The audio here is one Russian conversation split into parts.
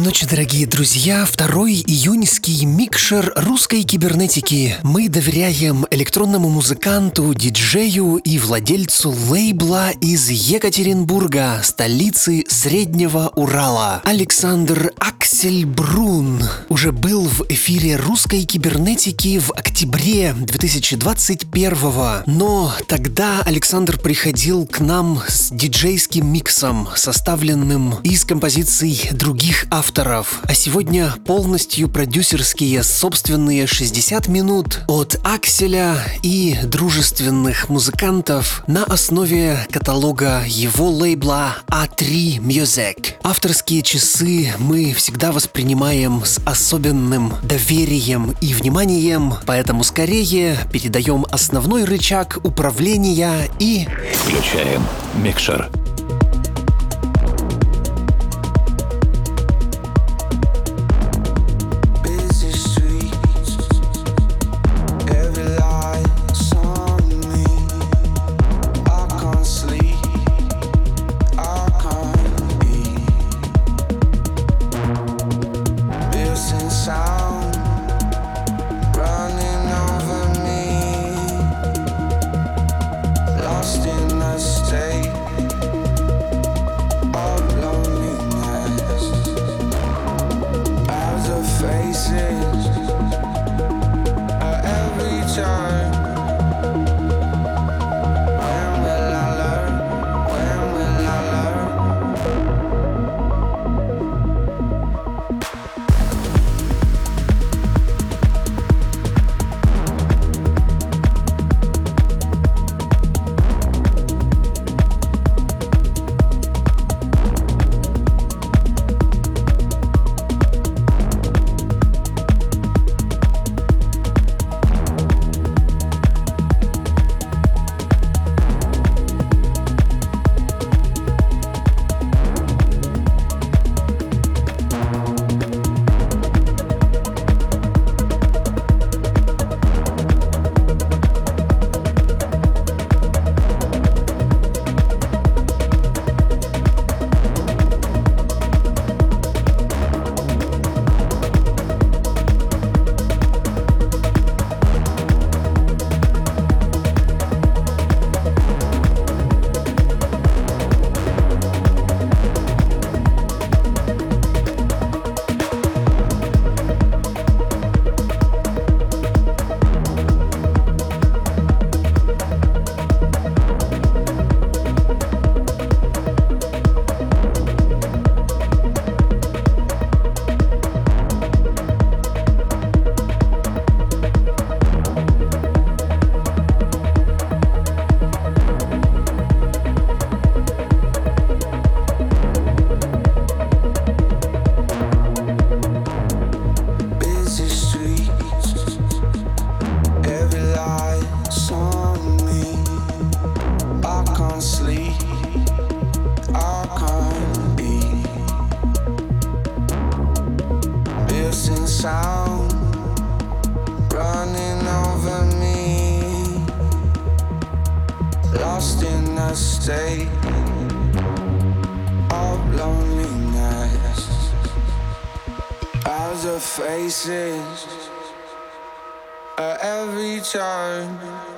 Доброй ночи, дорогие друзья. Второй июньский микшер русской кибернетики. Мы доверяем электронному музыканту, диджею и владельцу лейбла из Екатеринбурга, столицы Среднего Урала. Александр Аксельбрун уже был в эфире русской кибернетики в октябре 2021 но тогда Александр приходил к нам с диджейским миксом, составленным из композиций других авторов. А сегодня полностью продюсерские собственные 60 минут от Акселя и дружественных музыкантов на основе каталога его лейбла A3 Music. Авторские часы мы всегда воспринимаем с особенным доверием и вниманием, поэтому скорее передаем основной рычаг управления и... Включаем микшер. faces at uh, every time.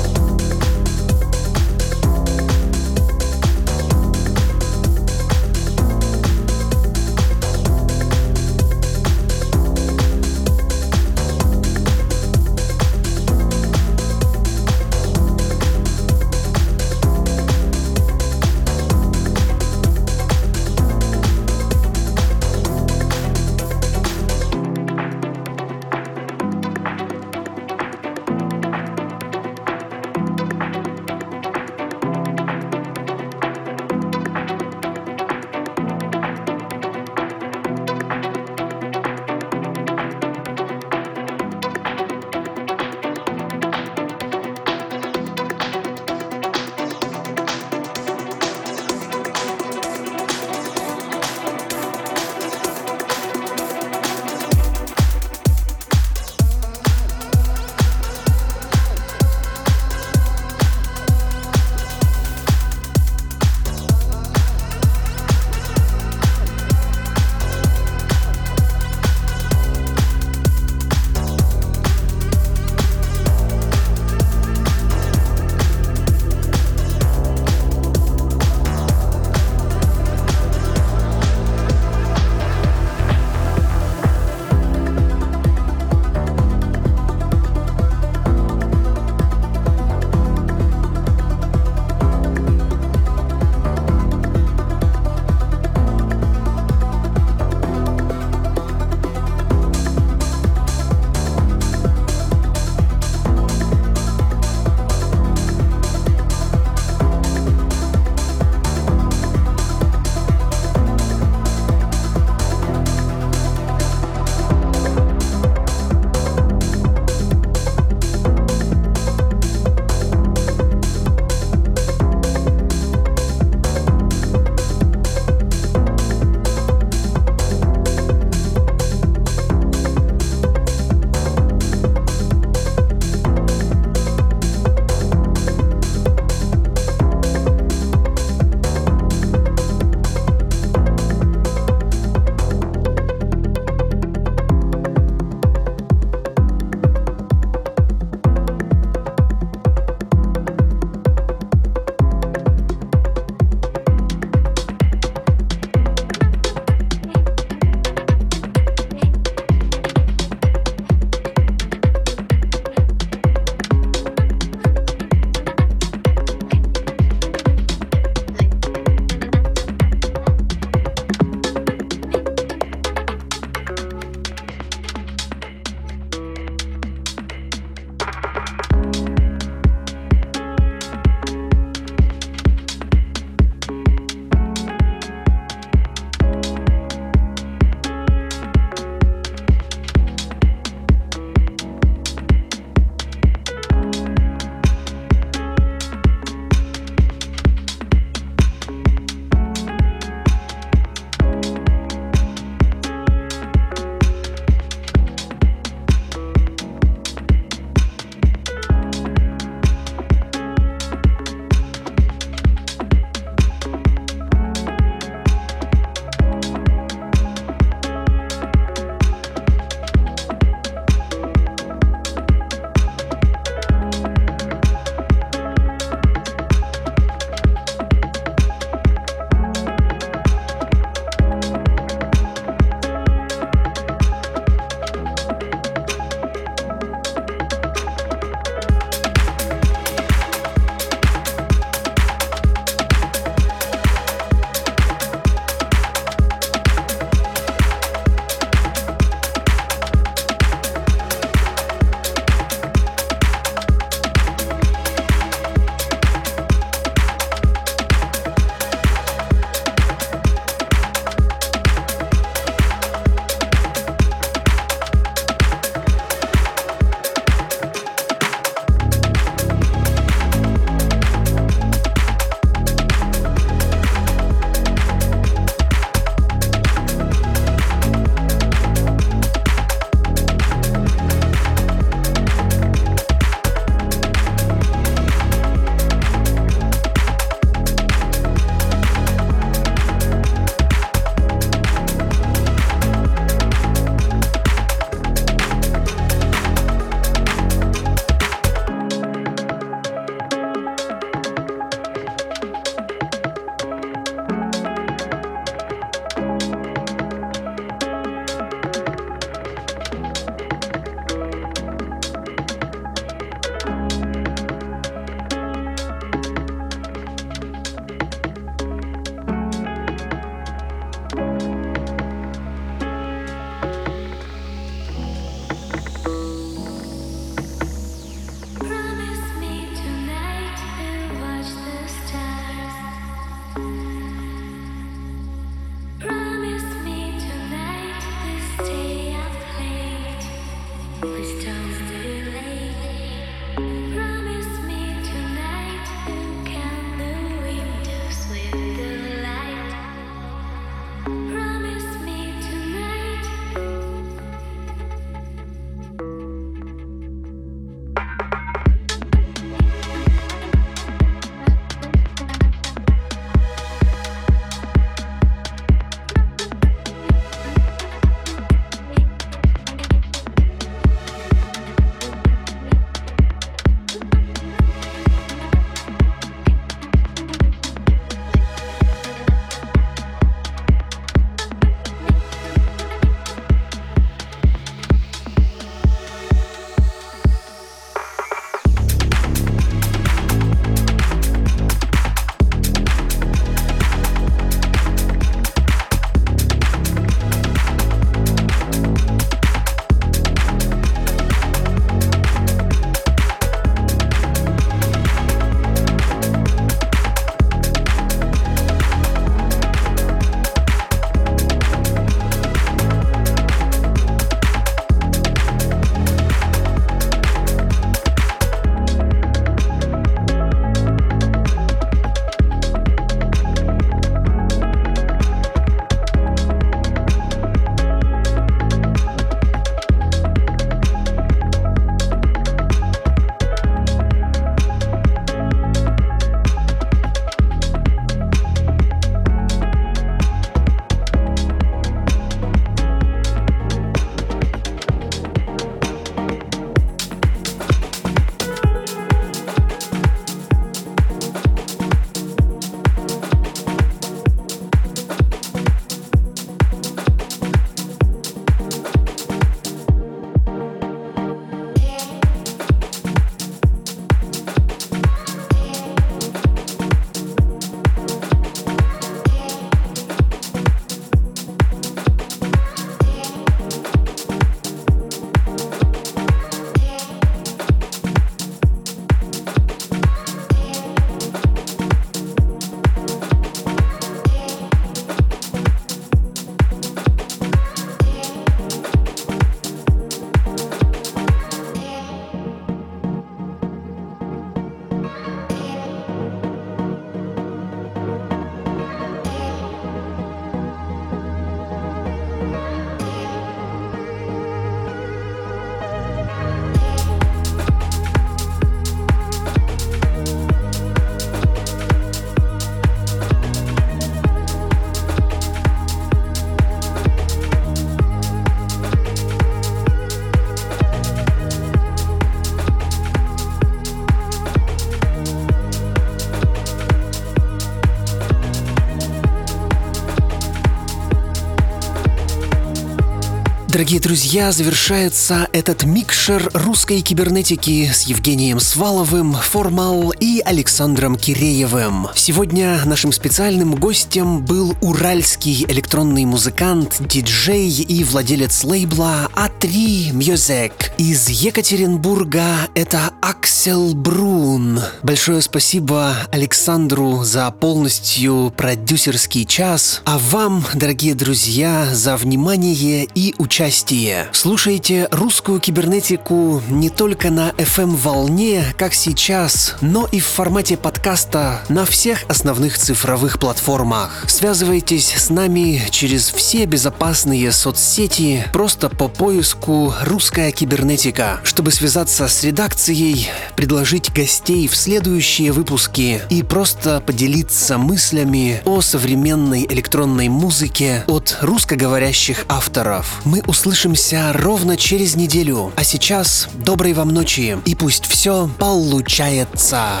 Дорогие друзья, завершается этот микшер русской кибернетики с Евгением Сваловым, Формал и Александром Киреевым. Сегодня нашим специальным гостем был уральский электронный музыкант, диджей и владелец лейбла A3 Music. Из Екатеринбурга это Аксел Брун. Большое спасибо Александру за полностью продюсерский час, а вам, дорогие друзья, за внимание и участие участие. Слушайте русскую кибернетику не только на FM-волне, как сейчас, но и в формате подкаста на всех основных цифровых платформах. Связывайтесь с нами через все безопасные соцсети просто по поиску «Русская кибернетика», чтобы связаться с редакцией, предложить гостей в следующие выпуски и просто поделиться мыслями о современной электронной музыке от русскоговорящих авторов. Мы услышимся ровно через неделю. А сейчас доброй вам ночи и пусть все получается.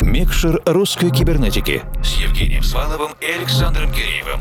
Микшер русской кибернетики с Евгением Сваловым и Александром Киреевым.